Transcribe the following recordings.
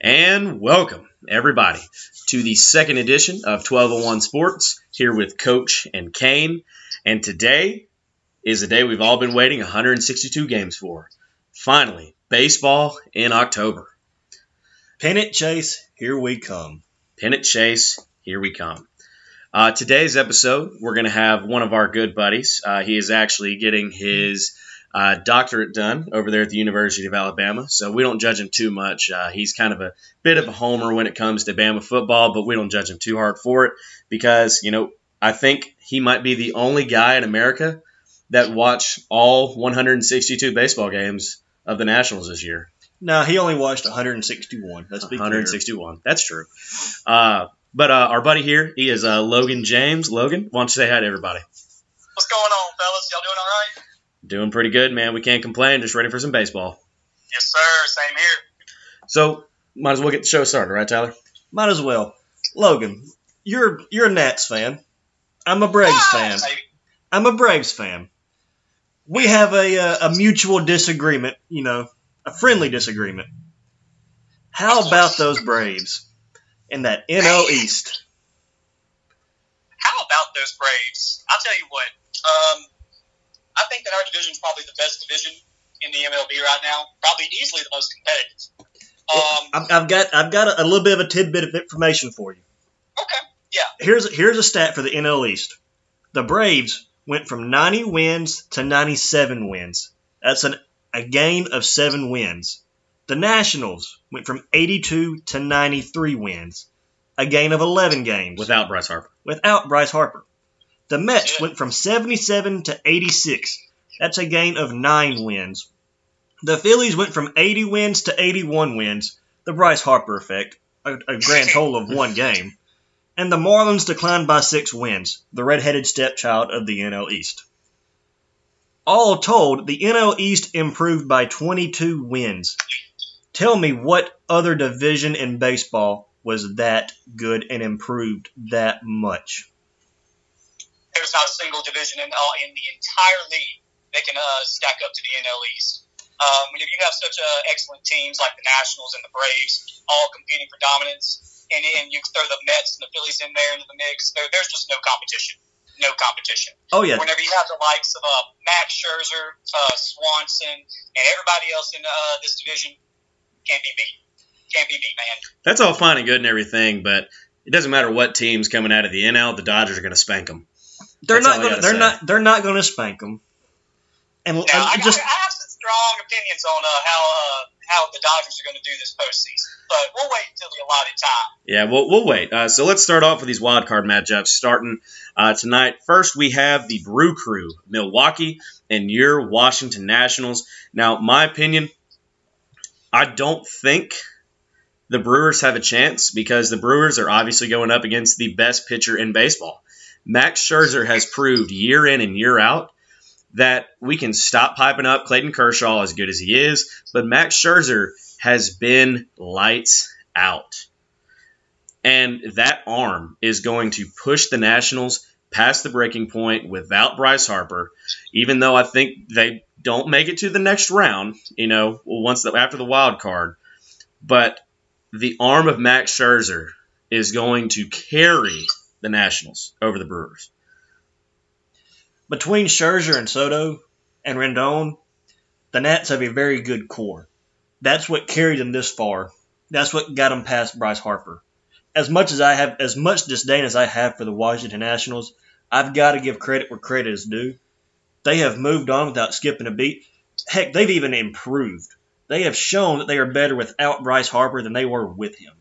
And welcome, everybody, to the second edition of 1201 Sports, here with Coach and Kane. And today is the day we've all been waiting 162 games for. Finally, baseball in October. Pennant Chase, here we come. Pennant Chase, here we come. Uh, today's episode, we're going to have one of our good buddies. Uh, he is actually getting his uh, doctorate done over there at the University of Alabama. So we don't judge him too much. Uh, he's kind of a bit of a homer when it comes to Bama football, but we don't judge him too hard for it because, you know, I think he might be the only guy in America that watched all 162 baseball games of the Nationals this year. No, he only watched 161. That's 161. That's true. Uh, but uh, our buddy here, he is uh, Logan James. Logan, why don't you say hi to everybody? What's going on, fellas? Y'all doing all right? Doing pretty good, man. We can't complain. Just ready for some baseball. Yes, sir. Same here. So, might as well get the show started, right, Tyler? Might as well. Logan, you're you're a Nats fan. I'm a Braves Ah, fan. baby. I'm a Braves fan. We have a uh, a mutual disagreement, you know, a friendly disagreement. How about those Braves in that NL East? How about those Braves? I'll tell you what. Um, I think that our division is probably the best division in the MLB right now. Probably easily the most competitive. Um, I've, I've got I've got a, a little bit of a tidbit of information for you. okay. Yeah. Here's here's a stat for the NL East. The Braves went from 90 wins to 97 wins. That's an, a gain of seven wins. The Nationals went from 82 to 93 wins, a gain of 11 games Without Bryce Harper. without Bryce Harper. The Mets went from 77 to 86. That's a gain of nine wins. The Phillies went from 80 wins to 81 wins, the Bryce Harper effect, a, a grand total of one game. And the Marlins declined by six wins, the redheaded stepchild of the NL East. All told, the NL East improved by 22 wins. Tell me what other division in baseball was that good and improved that much? There's not a single division in uh, in the entire league that can uh, stack up to the NL East. Um, when you have such uh, excellent teams like the Nationals and the Braves, all competing for dominance, and, and you throw the Mets and the Phillies in there into the mix, there, there's just no competition. No competition. Oh yeah, whenever you have the likes of uh, Max Scherzer, uh, Swanson, and everybody else in uh, this division, can't be beat. Can't be beat, man. That's all fine and good and everything, but it doesn't matter what team's coming out of the NL. The Dodgers are going to spank them. They're That's not gonna they're say. not they're not gonna spank them. And, Now, and I, just I, I have some strong opinions on uh, how uh, how the Dodgers are going to do this postseason, but we'll wait until the allotted time. Yeah, we'll, we'll wait. Uh, so let's start off with these wild card matchups starting uh, tonight. First, we have the Brew Crew, Milwaukee, and your Washington Nationals. Now, my opinion, I don't think the Brewers have a chance because the Brewers are obviously going up against the best pitcher in baseball. Max Scherzer has proved year in and year out that we can stop piping up Clayton Kershaw as good as he is, but Max Scherzer has been lights out. And that arm is going to push the Nationals past the breaking point without Bryce Harper, even though I think they don't make it to the next round, you know, once the, after the wild card. But the arm of Max Scherzer is going to carry the Nationals over the Brewers. between Scherzer and Soto and Rendon, the Nats have a very good core. That's what carried them this far. That's what got them past Bryce Harper. As much as I have, as much disdain as I have for the Washington Nationals, I've got to give credit where credit is due. They have moved on without skipping a beat. Heck, they've even improved. They have shown that they are better without Bryce Harper than they were with him.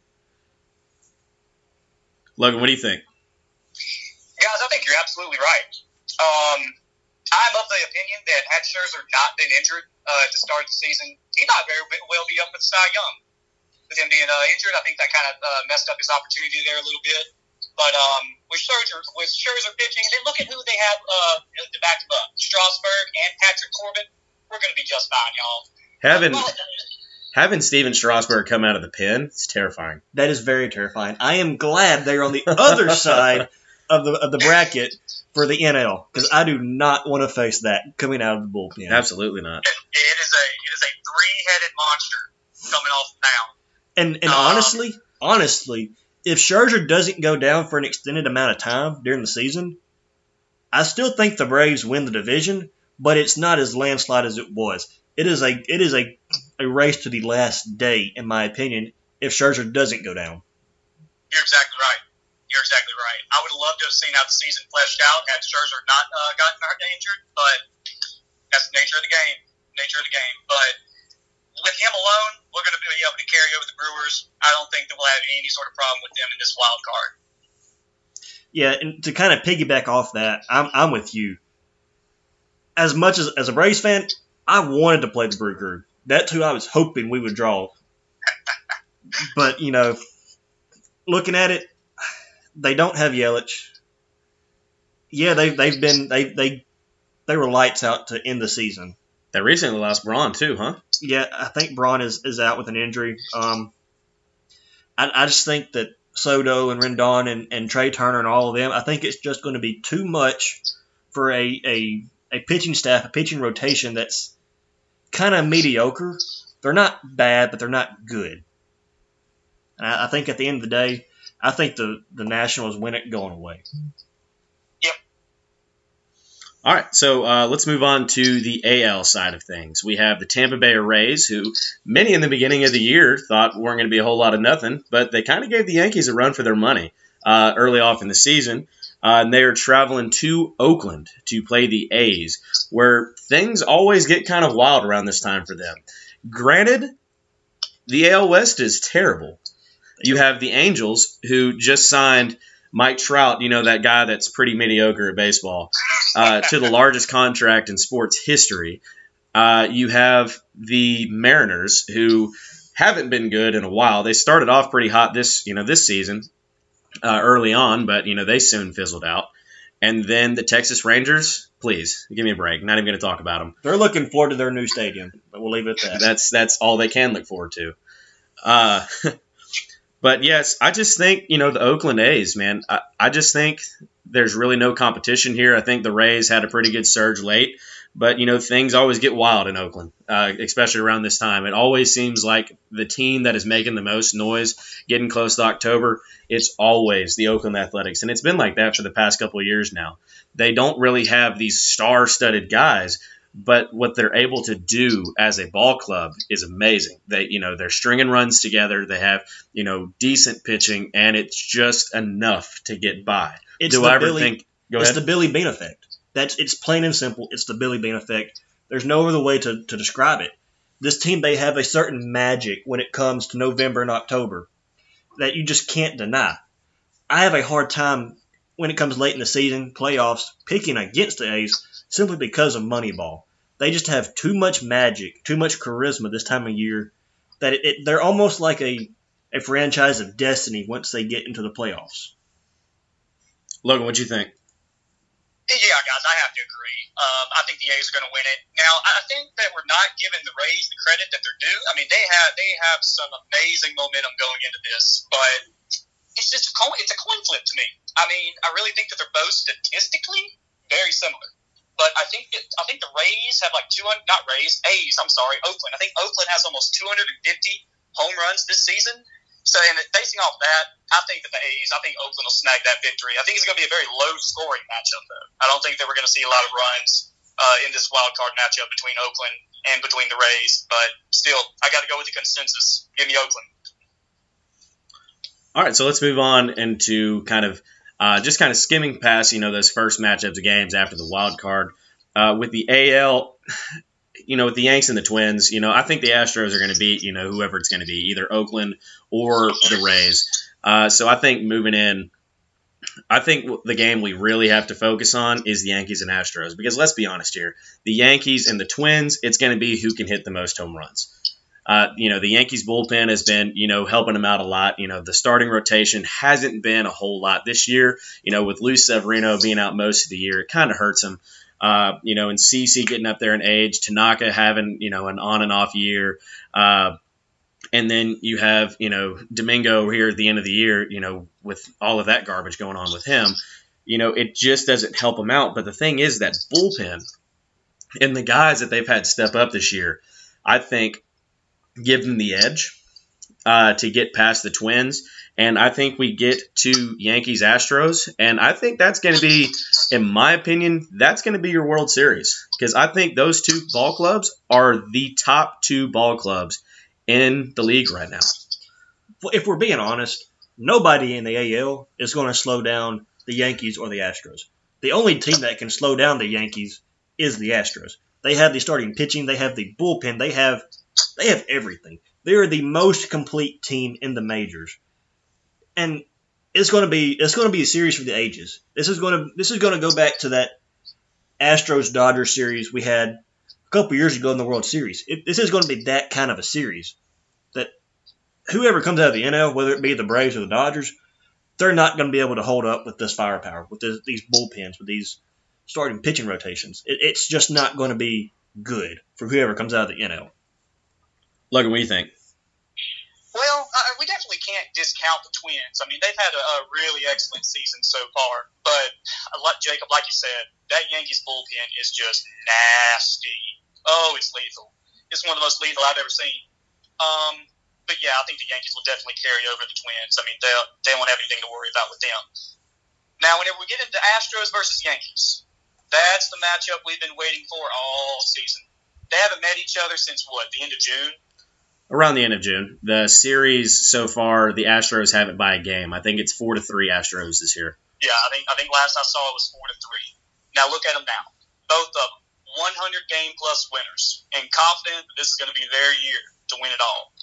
Logan, what do you think? Guys, I think you're absolutely right. Um, I'm of the opinion that had Scherzer not been injured uh, at the start of the season, he might very well be up with Cy Young. With him being uh, injured, I think that kind of uh, messed up his opportunity there a little bit. But um, with Scherzer with Scherzer pitching, and then look at who they have uh, to back them up: Strasburg and Patrick Corbin. We're going to be just fine, y'all. Having Well, having Stephen Strasburg come out of the pen, it's terrifying. That is very terrifying. I am glad they're on the other side of the of the bracket for the NL because I do not want to face that coming out of the bullpen. Absolutely not. it is a it is a three headed monster coming off the mound. And and Um, honestly, honestly, if Scherzer doesn't go down for an extended amount of time during the season, I still think the Braves win the division, but it's not as landslide as it was. It is a it is a, a race to the last day, in my opinion, if Scherzer doesn't go down. You're exactly right. You're exactly right. I would love to have seen how the season fleshed out had Scherzer not uh, gotten injured, but that's the nature of the game. Nature of the game. But with him alone, we're going to be able to carry over the Brewers. I don't think that we'll have any sort of problem with them in this wild card. Yeah, and to kind of piggyback off that, I'm I'm with you. As much as as a Braves fan, I wanted to play the Brew Crew. That's who I was hoping we would draw. But you know, looking at it, they don't have Yelich. Yeah, they've they've been they they they were lights out to end the season. They recently lost Braun too, huh? Yeah, I think Braun is, is out with an injury. Um, I, I just think that Soto and Rendon and, and Trea Turner and all of them, I think it's just going to be too much for a, a, a pitching staff, a pitching rotation that's kind of mediocre. They're not bad, but they're not good. And I, I think at the end of the day, I think the, the Nationals win it going away. Yep. All right, so uh, let's move on to the AL side of things. We have the Tampa Bay Rays, who many in the beginning of the year thought weren't going to be a whole lot of nothing, but they kind of gave the Yankees a run for their money uh, early off in the season. Uh, and they are traveling to Oakland to play the A's, where things always get kind of wild around this time for them. Granted, the AL West is terrible. You have the Angels, who just signed Mike Trout, you know, that guy that's pretty mediocre at baseball, uh, to the largest contract in sports history. Uh, you have the Mariners, who haven't been good in a while. They started off pretty hot this, you know, this season uh, early on, but you know they soon fizzled out. And then the Texas Rangers, please give me a break. Not even going to talk about them. They're looking forward to their new stadium, but we'll leave it at that. That's that's all they can look forward to. Uh, but yes, I just think you know the Oakland A's, man. I, I just think there's really no competition here. I think the Rays had a pretty good surge late, but you know things always get wild in Oakland, uh, especially around this time. It always seems like the team that is making the most noise, getting close to October, it's always the Oakland Athletics, and it's been like that for the past couple of years now. They don't really have these star-studded guys, but what they're able to do as a ball club is amazing. They, you know, they're stringing runs together. They have, you know, decent pitching, and it's just enough to get by. It's Do I ever Billy- think? Go it's ahead. the Billy Beane effect. That's it's plain and simple. It's the Billy Beane effect. There's no other way to, to describe it. This team they have a certain magic when it comes to November and October that you just can't deny. I have a hard time when it comes late in the season, playoffs, picking against the A's simply because of Moneyball. They just have too much magic, too much charisma this time of year that it, it, they're almost like a, a franchise of destiny once they get into the playoffs. Logan, what do you think? Yeah, guys, I have to agree. Um, I think the A's are going to win it. Now, I think that we're not giving the Rays the credit that they're due. I mean, they have they have some amazing momentum going into this, but it's just a coin, it's a coin flip to me. I mean, I really think that they're both statistically very similar. But I think that, I think the Rays have like 200, not Rays, A's. I'm sorry, Oakland. I think Oakland has almost 250 home runs this season. So, and basing off that, I think that the A's, I think Oakland will snag that victory. I think it's going to be a very low scoring matchup, though. I don't think that we're going to see a lot of runs uh, in this wild card matchup between Oakland and between the Rays. But still, I got to go with the consensus. Give me Oakland. All right, so let's move on into kind of uh, just kind of skimming past, you know, those first matchups of games after the wild card. Uh, with the AL, you know, with the Yanks and the Twins, you know, I think the Astros are going to beat, you know, whoever it's going to be, either Oakland or the Rays. Uh, so I think moving in, I think the game we really have to focus on is the Yankees and Astros because let's be honest here, the Yankees and the Twins, it's going to be who can hit the most home runs. Uh, you know, the Yankees bullpen has been, you know, helping them out a lot. You know, the starting rotation hasn't been a whole lot this year. You know, with Luis Severino being out most of the year, it kind of hurts them. Uh, you know, and CC getting up there in age, Tanaka having, you know, an on and off year. Uh, and then you have, you know, Domingo here at the end of the year, you know, with all of that garbage going on with him. You know, it just doesn't help him out. But the thing is that bullpen and the guys that they've had step up this year, I think, give them the edge uh, to get past the Twins. And I think we get to Yankees Astros. And I think that's going to be, in my opinion, that's going to be your World Series. Because I think those two ball clubs are the top two ball clubs in the league right now. If we're being honest, nobody in the AL is going to slow down the Yankees or the Astros. The only team that can slow down the Yankees is the Astros. They have the starting pitching, they have the bullpen, they have they have everything. They are the most complete team in the majors. And it's going to be it's going to be a series for the ages. This is going to this is going to go back to that Astros Dodgers series we had a couple years ago in the World Series. It, this is going to be that kind of a series that whoever comes out of the NL, whether it be the Braves or the Dodgers, they're not going to be able to hold up with this firepower, with this, these bullpens, with these starting pitching rotations. It, it's just not going to be good for whoever comes out of the NL. Logan, what do you think? Well, uh, we definitely can't discount the Twins. I mean, they've had a, a really excellent season so far. But uh, like Jacob, like you said, that Yankees bullpen is just nasty. Oh, it's lethal. It's one of the most lethal I've ever seen. Um, but yeah, I think the Yankees will definitely carry over the Twins. I mean, they they won't have anything to worry about with them. Now, whenever we get into Astros versus Yankees, that's the matchup we've been waiting for all season. They haven't met each other since what the end of June around the end of June. The series so far, the Astros have it by a game. I think it's four to three Astros this year. Yeah, I think I think last I saw it was four to three. Now look at them now, both of them, 100 game plus winners, and confident that this is going to be their year to win it all.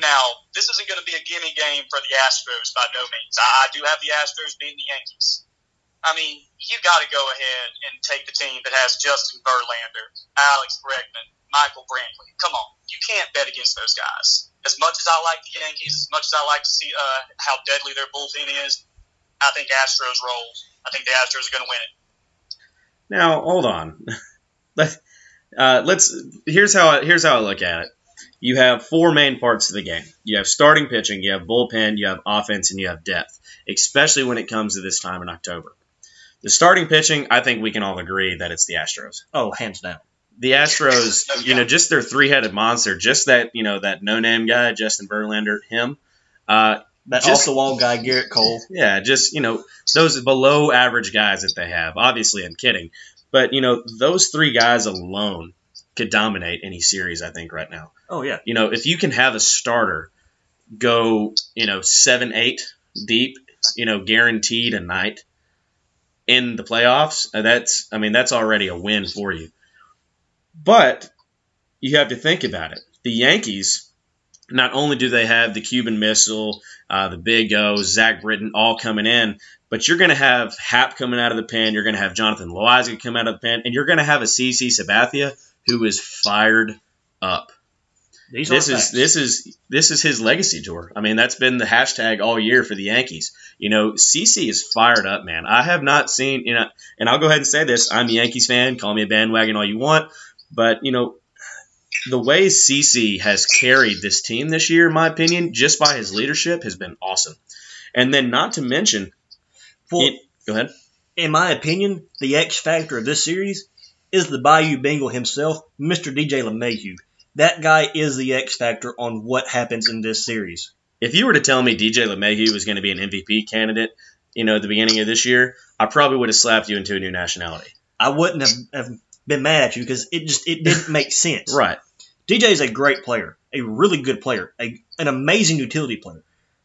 Now this isn't going to be a gimme game for the Astros by no means. I, do have the Astros beating the Yankees. I mean, you got to go ahead and take the team that has Justin Verlander, Alex Bregman, Michael Brantley. Come on, you can't bet against those guys. As much as I like the Yankees, as much as I like to see uh, how deadly their bullpen is, I think Astros roll. I think the Astros are going to win it. Now, hold on. Let, uh, let's. Here's how. I, here's how I look at it. You have four main parts of the game. You have starting pitching, you have bullpen, you have offense, and you have depth. Especially when it comes to this time in October. The starting pitching, I think we can all agree that it's the Astros. Oh, hands down the Astros, you know, just their three-headed monster, just that, you know, that no-name guy, Justin Verlander, him. Uh, that just, off-the-wall guy, Gerrit Cole. Yeah, just you know, those below-average guys that they have. Obviously, I'm kidding, but you know, those three guys alone could dominate any series. I think right now. Oh yeah. You know, if you can have a starter go, you know, seven, eight deep, you know, guaranteed a night in the playoffs, uh, that's, I mean, that's already a win for you. But you have to think about it. The Yankees, not only do they have the Cuban Missile, uh, the Big O, Zach Britton all coming in, but you're going to have Happ coming out of the pen. You're going to have Jonathan Loáisiga come out of the pen, and you're going to have a CC Sabathia who is fired up. These this is facts. this is this is his legacy tour. I mean, that's been the hashtag all year for the Yankees. You know, CC is fired up, man. I have not seen, you know, and I'll go ahead and say this: I'm a Yankees fan. Call me a bandwagon all you want. But, you know, the way CC has carried this team this year, in my opinion, just by his leadership, has been awesome. And then, not to mention, well, it, go ahead. In my opinion, the X factor of this series is the Bayou Bengal himself, Mr. DJ LeMahieu. That guy is the X factor on what happens in this series. If you were to tell me DJ LeMahieu was going to be an MVP candidate, you know, at the beginning of this year, I probably would have slapped you into a new nationality. I wouldn't have, have been mad at you because it just it didn't make sense. right. DJ is a great player, a really good player, a, an amazing utility player.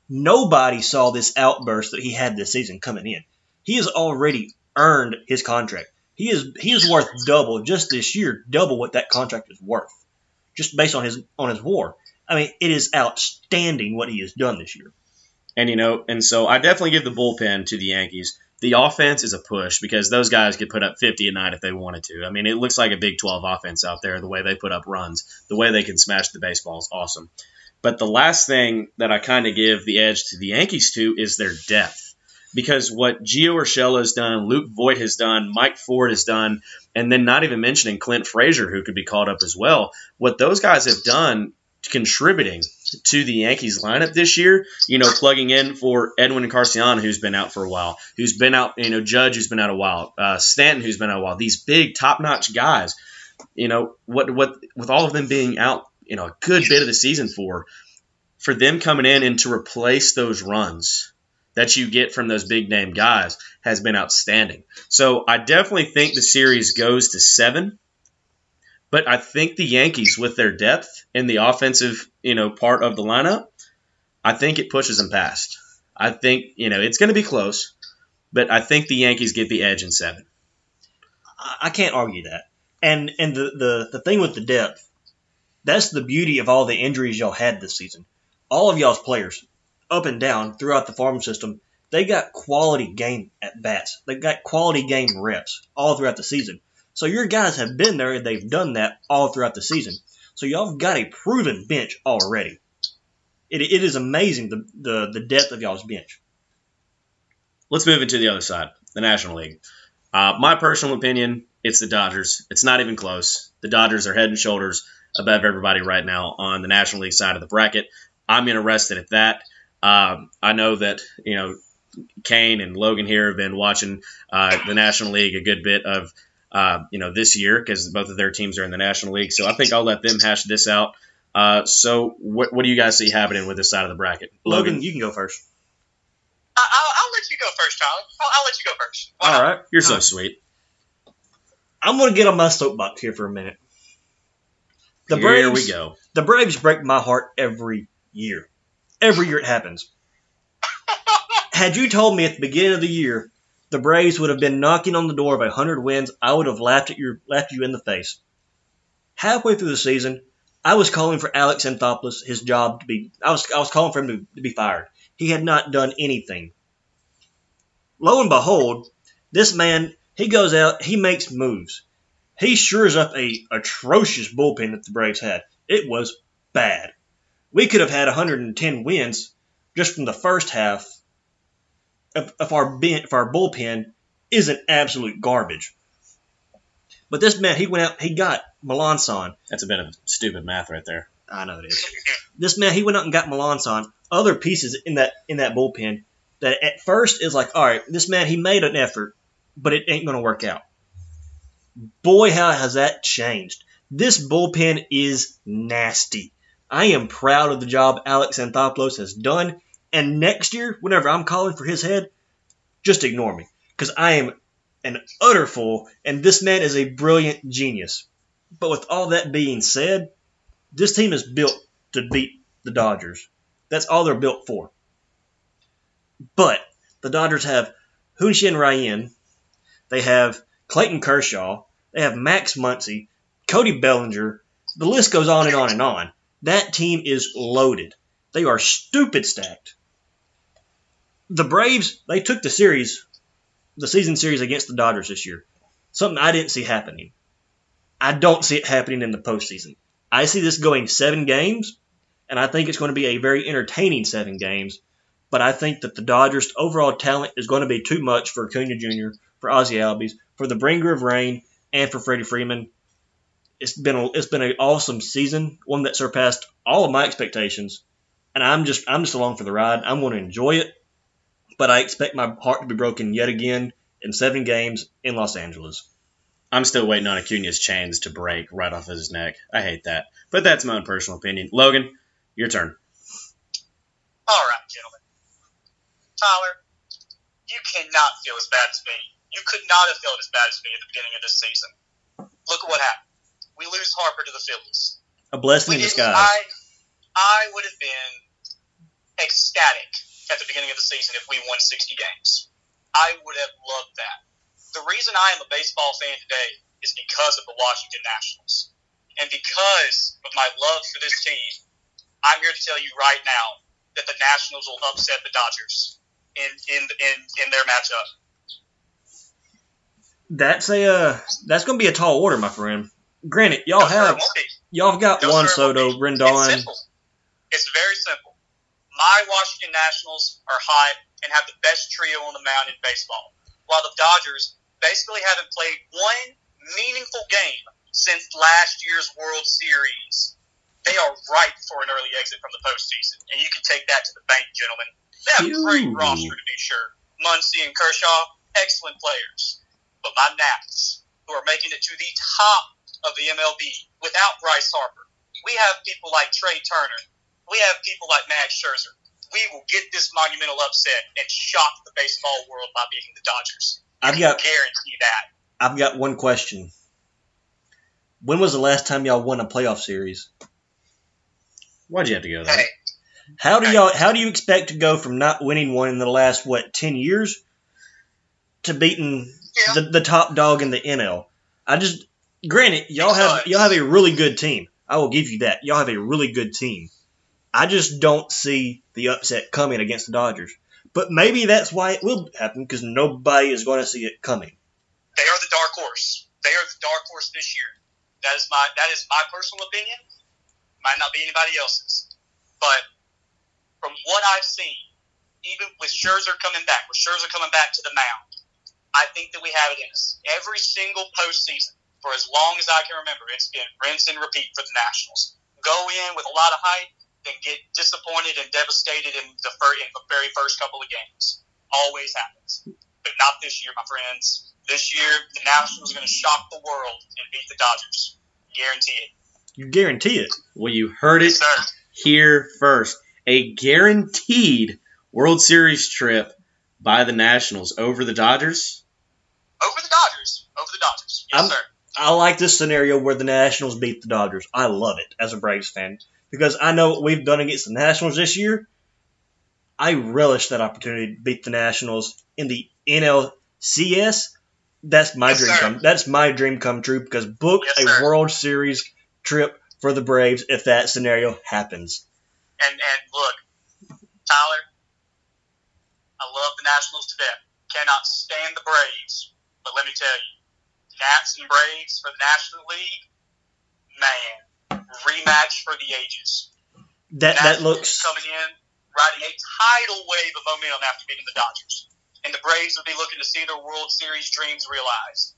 Nobody saw this outburst that he had this season coming in. He has already earned his contract. He is he is worth double just this year, double what that contract is worth, just based on his on his WAR. I mean, it is outstanding what he has done this year. And you know, and so I definitely give the bullpen to the Yankees The offense is a push because those guys could put up 50 a night if they wanted to. I mean, it looks like a Big 12 offense out there, the way they put up runs, the way they can smash the baseball is awesome. But the last thing that I kind of give the edge to the Yankees to is their depth. Because what Gio Urshela has done, Luke Voit has done, Mike Ford has done, and then not even mentioning Clint Frazier, who could be called up as well, what those guys have done contributing to the Yankees lineup this year, you know, plugging in for Edwin Encarnacion, who's been out for a while, who's been out, you know, Judge, who's been out a while, uh, Stanton, who's been out a while. These big, top-notch guys, you know, what what with all of them being out, you know, a good bit of the season for, for them coming in and to replace those runs that you get from those big name guys has been outstanding. So I definitely think the series goes to seven. But I think the Yankees, with their depth in the offensive, you know, part of the lineup, I think it pushes them past. I think you know it's going to be close, but I think the Yankees get the edge in seven. I can't argue that. And and the, the, the thing with the depth, that's the beauty of all the injuries y'all had this season. All of y'all's players, up and down throughout the farm system, they got quality game at bats. They got quality game reps all throughout the season. So your guys have been there and they've done that all throughout the season. So y'all have got a proven bench already. It, it is amazing the, the, the depth of y'all's bench. Let's move into the other side, the National League. Uh, my personal opinion, it's the Dodgers. It's not even close. The Dodgers are head and shoulders above everybody right now on the National League side of the bracket. I'm going to rest it at that. Um, I know that you know Kane and Logan here have been watching uh, the National League a good bit of uh, you know this year because both of their teams are in the National League. So I think I'll let them hash this out. Uh, so what, what do you guys see happening with this side of the bracket? Logan, you can go first. I- I'll, I'll let you go first, Tyler. I'll, I'll let you go first. Why All not? right. You're so Uh, sweet. I'm going to get on my soapbox here for a minute. The here Braves, we go. The Braves break my heart every year. Every year it happens. Had you told me at the beginning of the year the Braves would have been knocking on the door of 100 wins, I would have laughed at your laughed you in the face. Halfway through the season, I was calling for Alex Anthopoulos his job to be. I was I was calling for him to, to be fired. He had not done anything. Lo and behold, this man he goes out, he makes moves. He shores up a atrocious bullpen that the Braves had. It was bad. We could have had 110 wins just from the first half if, if our ben, if our bullpen isn't absolute garbage. But this man, he went out, he got Melancon. That's a bit of stupid math right there. I know it is. This man, he went out and got Melancon, other pieces in that in that bullpen that at first is like, all right, this man, he made an effort, but it ain't going to work out. Boy, how has that changed? This bullpen is nasty. I am proud of the job Alex Anthopoulos has done. And next year, whenever I'm calling for his head, just ignore me. Because I am an utter fool, and this man is a brilliant genius. But with all that being said, this team is built to beat the Dodgers. That's all they're built for. But the Dodgers have Hunshin Ryan, they have Clayton Kershaw, they have Max Muncy, Cody Bellinger. The list goes on and on and on. That team is loaded. They are stupid stacked. The Braves, they took the series, the season series against the Dodgers this year. Something I didn't see happening. I don't see it happening in the postseason. I see this going seven games, and I think it's going to be a very entertaining seven games. But I think that the Dodgers' overall talent is going to be too much for Acuna Jr., for Ozzie Albies, for the bringer of rain, and for Freddie Freeman. It's been a, it's been an awesome season, one that surpassed all of my expectations, and I'm just I'm just along for the ride. I'm going to enjoy it, but I expect my heart to be broken yet again in seven games in Los Angeles. I'm still waiting on Acuna's chains to break right off his neck. I hate that. But that's my own personal opinion. Logan, your turn. All right, gentlemen. Tyler, you cannot feel as bad as me. You could not have felt as bad as me at the beginning of this season. Look at what happened. We lose Harper to the Phillies. A blessing We in disguise. I, I would have been ecstatic at the beginning of the season if we won 60 games. I would have loved that. The reason I am a baseball fan today is because of the Washington Nationals. And because of my love for this team, I'm here to tell you right now that the Nationals will upset the Dodgers in, in, in, in their matchup. That's a uh, that's going to be a tall order, my friend. Granted, y'all No, have y'all have got Juan Soto. Rendon. It's simple. It's very simple. My Washington Nationals are hot and have the best trio on the mound in baseball, while the Dodgers basically haven't played one meaningful game since last year's World Series. They are ripe for an early exit from the postseason, and you can take that to the bank, gentlemen. They have a great roster to be sure. Muncy and Kershaw, excellent players. But my Nats, who are making it to the top of the MLB without Bryce Harper, we have people like Trea Turner. We have people like Max Scherzer. We will get this monumental upset and shock the baseball world by beating the Dodgers. I've got Guarantee that. I've got one question. When was the last time y'all won a playoff series? Why'd you have to go there? Hey, How do y'all how do you expect to go from not winning one in the last what ten years to beating yeah, the, the top dog in the NL? I just granted y'all have y'all have a really good team. I will give you that. Y'all have a really good team. I just don't see the upset coming against the Dodgers. But maybe that's why it will happen because nobody is going to see it coming. they are the dark horse. They are the dark horse this year. That is my that is my personal opinion. Might not be anybody else's. But from what I've seen, even with Scherzer coming back, with Scherzer coming back to the mound, I think that we have it in us. Every single postseason, for as long as I can remember, it's been rinse and repeat for the Nationals. Go in with a lot of hype, then get disappointed and devastated in the, fir- in the very first couple of games. Always happens. But not this year, my friends. This year, the Nationals are going to shock the world and beat the Dodgers. Guarantee it. You guarantee it. Well, you heard it Yes, here first. A guaranteed World Series trip by the Nationals over the Dodgers. Over the Dodgers. Over the Dodgers. Yes, I'm- sir. I like this scenario where the Nationals beat the Dodgers. I love it as a Braves fan because I know what we've done against the Nationals this year. I relish that opportunity to beat the Nationals in the NLCS. That's my Yes, dream sir. come. That's my dream come true because book Yes, a sir. World Series trip for the Braves if that scenario happens. And and look, Tyler, I love the Nationals to death. Cannot stand the Braves, but let me tell you, Nats and Braves for the National League, man, rematch for the ages. That that looks coming in, riding a tidal wave of momentum after beating the Dodgers, and the Braves will be looking to see their World Series dreams realized.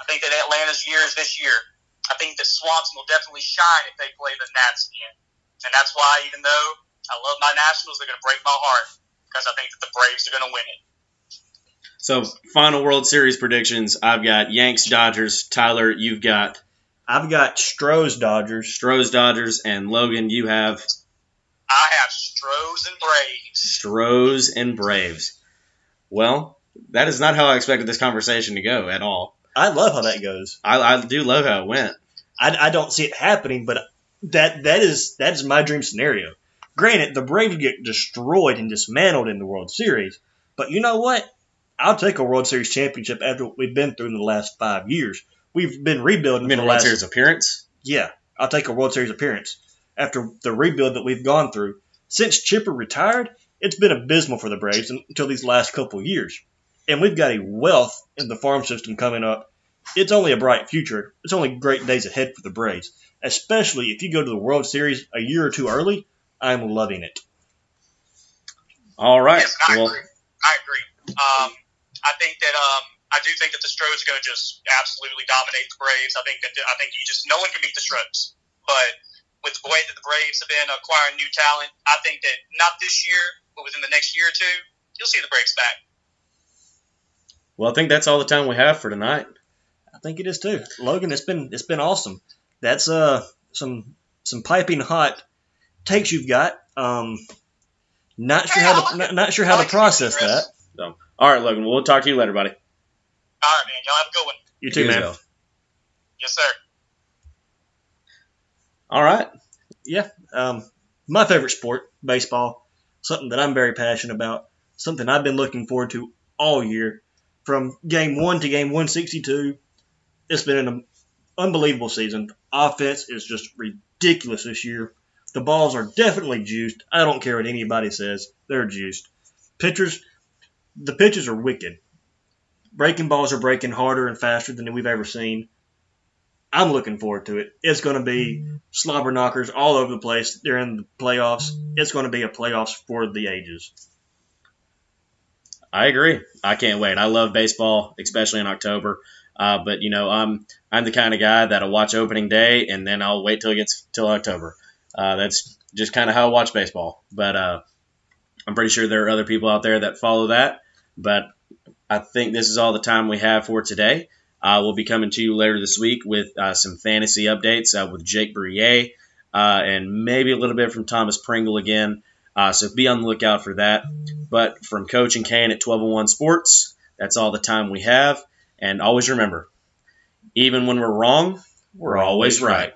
I think that Atlanta's year is this year. I think that Swanson will definitely shine if they play the Nats again, and that's why even though I love my Nationals, they're going to break my heart because I think that the Braves are going to win it. So, final World Series predictions. I've got Yanks, Dodgers. Tyler, you've got I've got Stros Dodgers. Stros, Dodgers, and Logan, you have I have Stros and Braves. Stros and Braves. Well, that is not how I expected this conversation to go at all. I love how that goes. I, I do love how it went. I, I don't see it happening, but that that is that is my dream scenario. Granted, the Braves get destroyed and dismantled in the World Series, but you know what? I'll take a World Series championship after what we've been through in the last five years. We've been rebuilding I mean, for a the World last Series appearance. yeah. I'll take a World Series appearance after the rebuild that we've gone through. Since Chipper retired, it's been abysmal for the Braves until these last couple of years, and we've got a wealth in the farm system coming up. It's only a bright future. It's only great days ahead for the Braves, especially if you go to the World Series a year or two early. I'm loving it. All right. Yes, I Well, agree. I agree. Um, I think that um, I do think that the Stros are going to just absolutely dominate the Braves. I think that I think you just no one can beat the Stros. But with the way that the Braves have been acquiring new talent, I think that not this year, but within the next year or two, you'll see the Braves back. well, I think that's all the time we have for tonight. I think it is too, Logan. It's been it's been awesome. That's uh some some piping hot takes you've got. Um, not sure how to not, not sure how to process that. All right, Logan. We'll talk to you later, buddy. All right, man. Y'all have a good one. You too, You man. well. Yes, sir. All right. Yeah. Um, my favorite sport, baseball, something that I'm very passionate about, something I've been looking forward to all year. From game one to game 162, it's been an unbelievable season. Offense is just ridiculous this year. The balls are definitely juiced. I don't care what anybody says, they're juiced. Pitchers, the pitches are wicked. Breaking balls are breaking harder and faster than we've ever seen. I'm looking forward to it. It's going to be slobber knockers all over the place during the playoffs. It's going to be a playoffs for the ages. I agree. I can't wait. I love baseball, especially in October. Uh, but you know, I'm I'm the kind of guy that'll watch opening day and then I'll wait till it gets till October. Uh, that's just kind of how I watch baseball. But uh, I'm pretty sure there are other people out there that follow that. But I think this is all the time we have for today. Uh, we'll be coming to you later this week with uh, some fantasy updates uh, with Jake Brier uh, and maybe a little bit from Thomas Pringle again. Uh, so be on the lookout for that. But from Coach and Kane at 1201 Sports, that's all the time we have. And always remember, even when we're wrong, we're always right.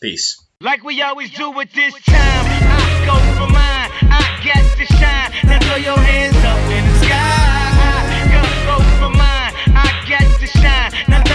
Peace. Like we always do at this time, I go for mine. I get to shine. Now throw your hands up in the sky to shine.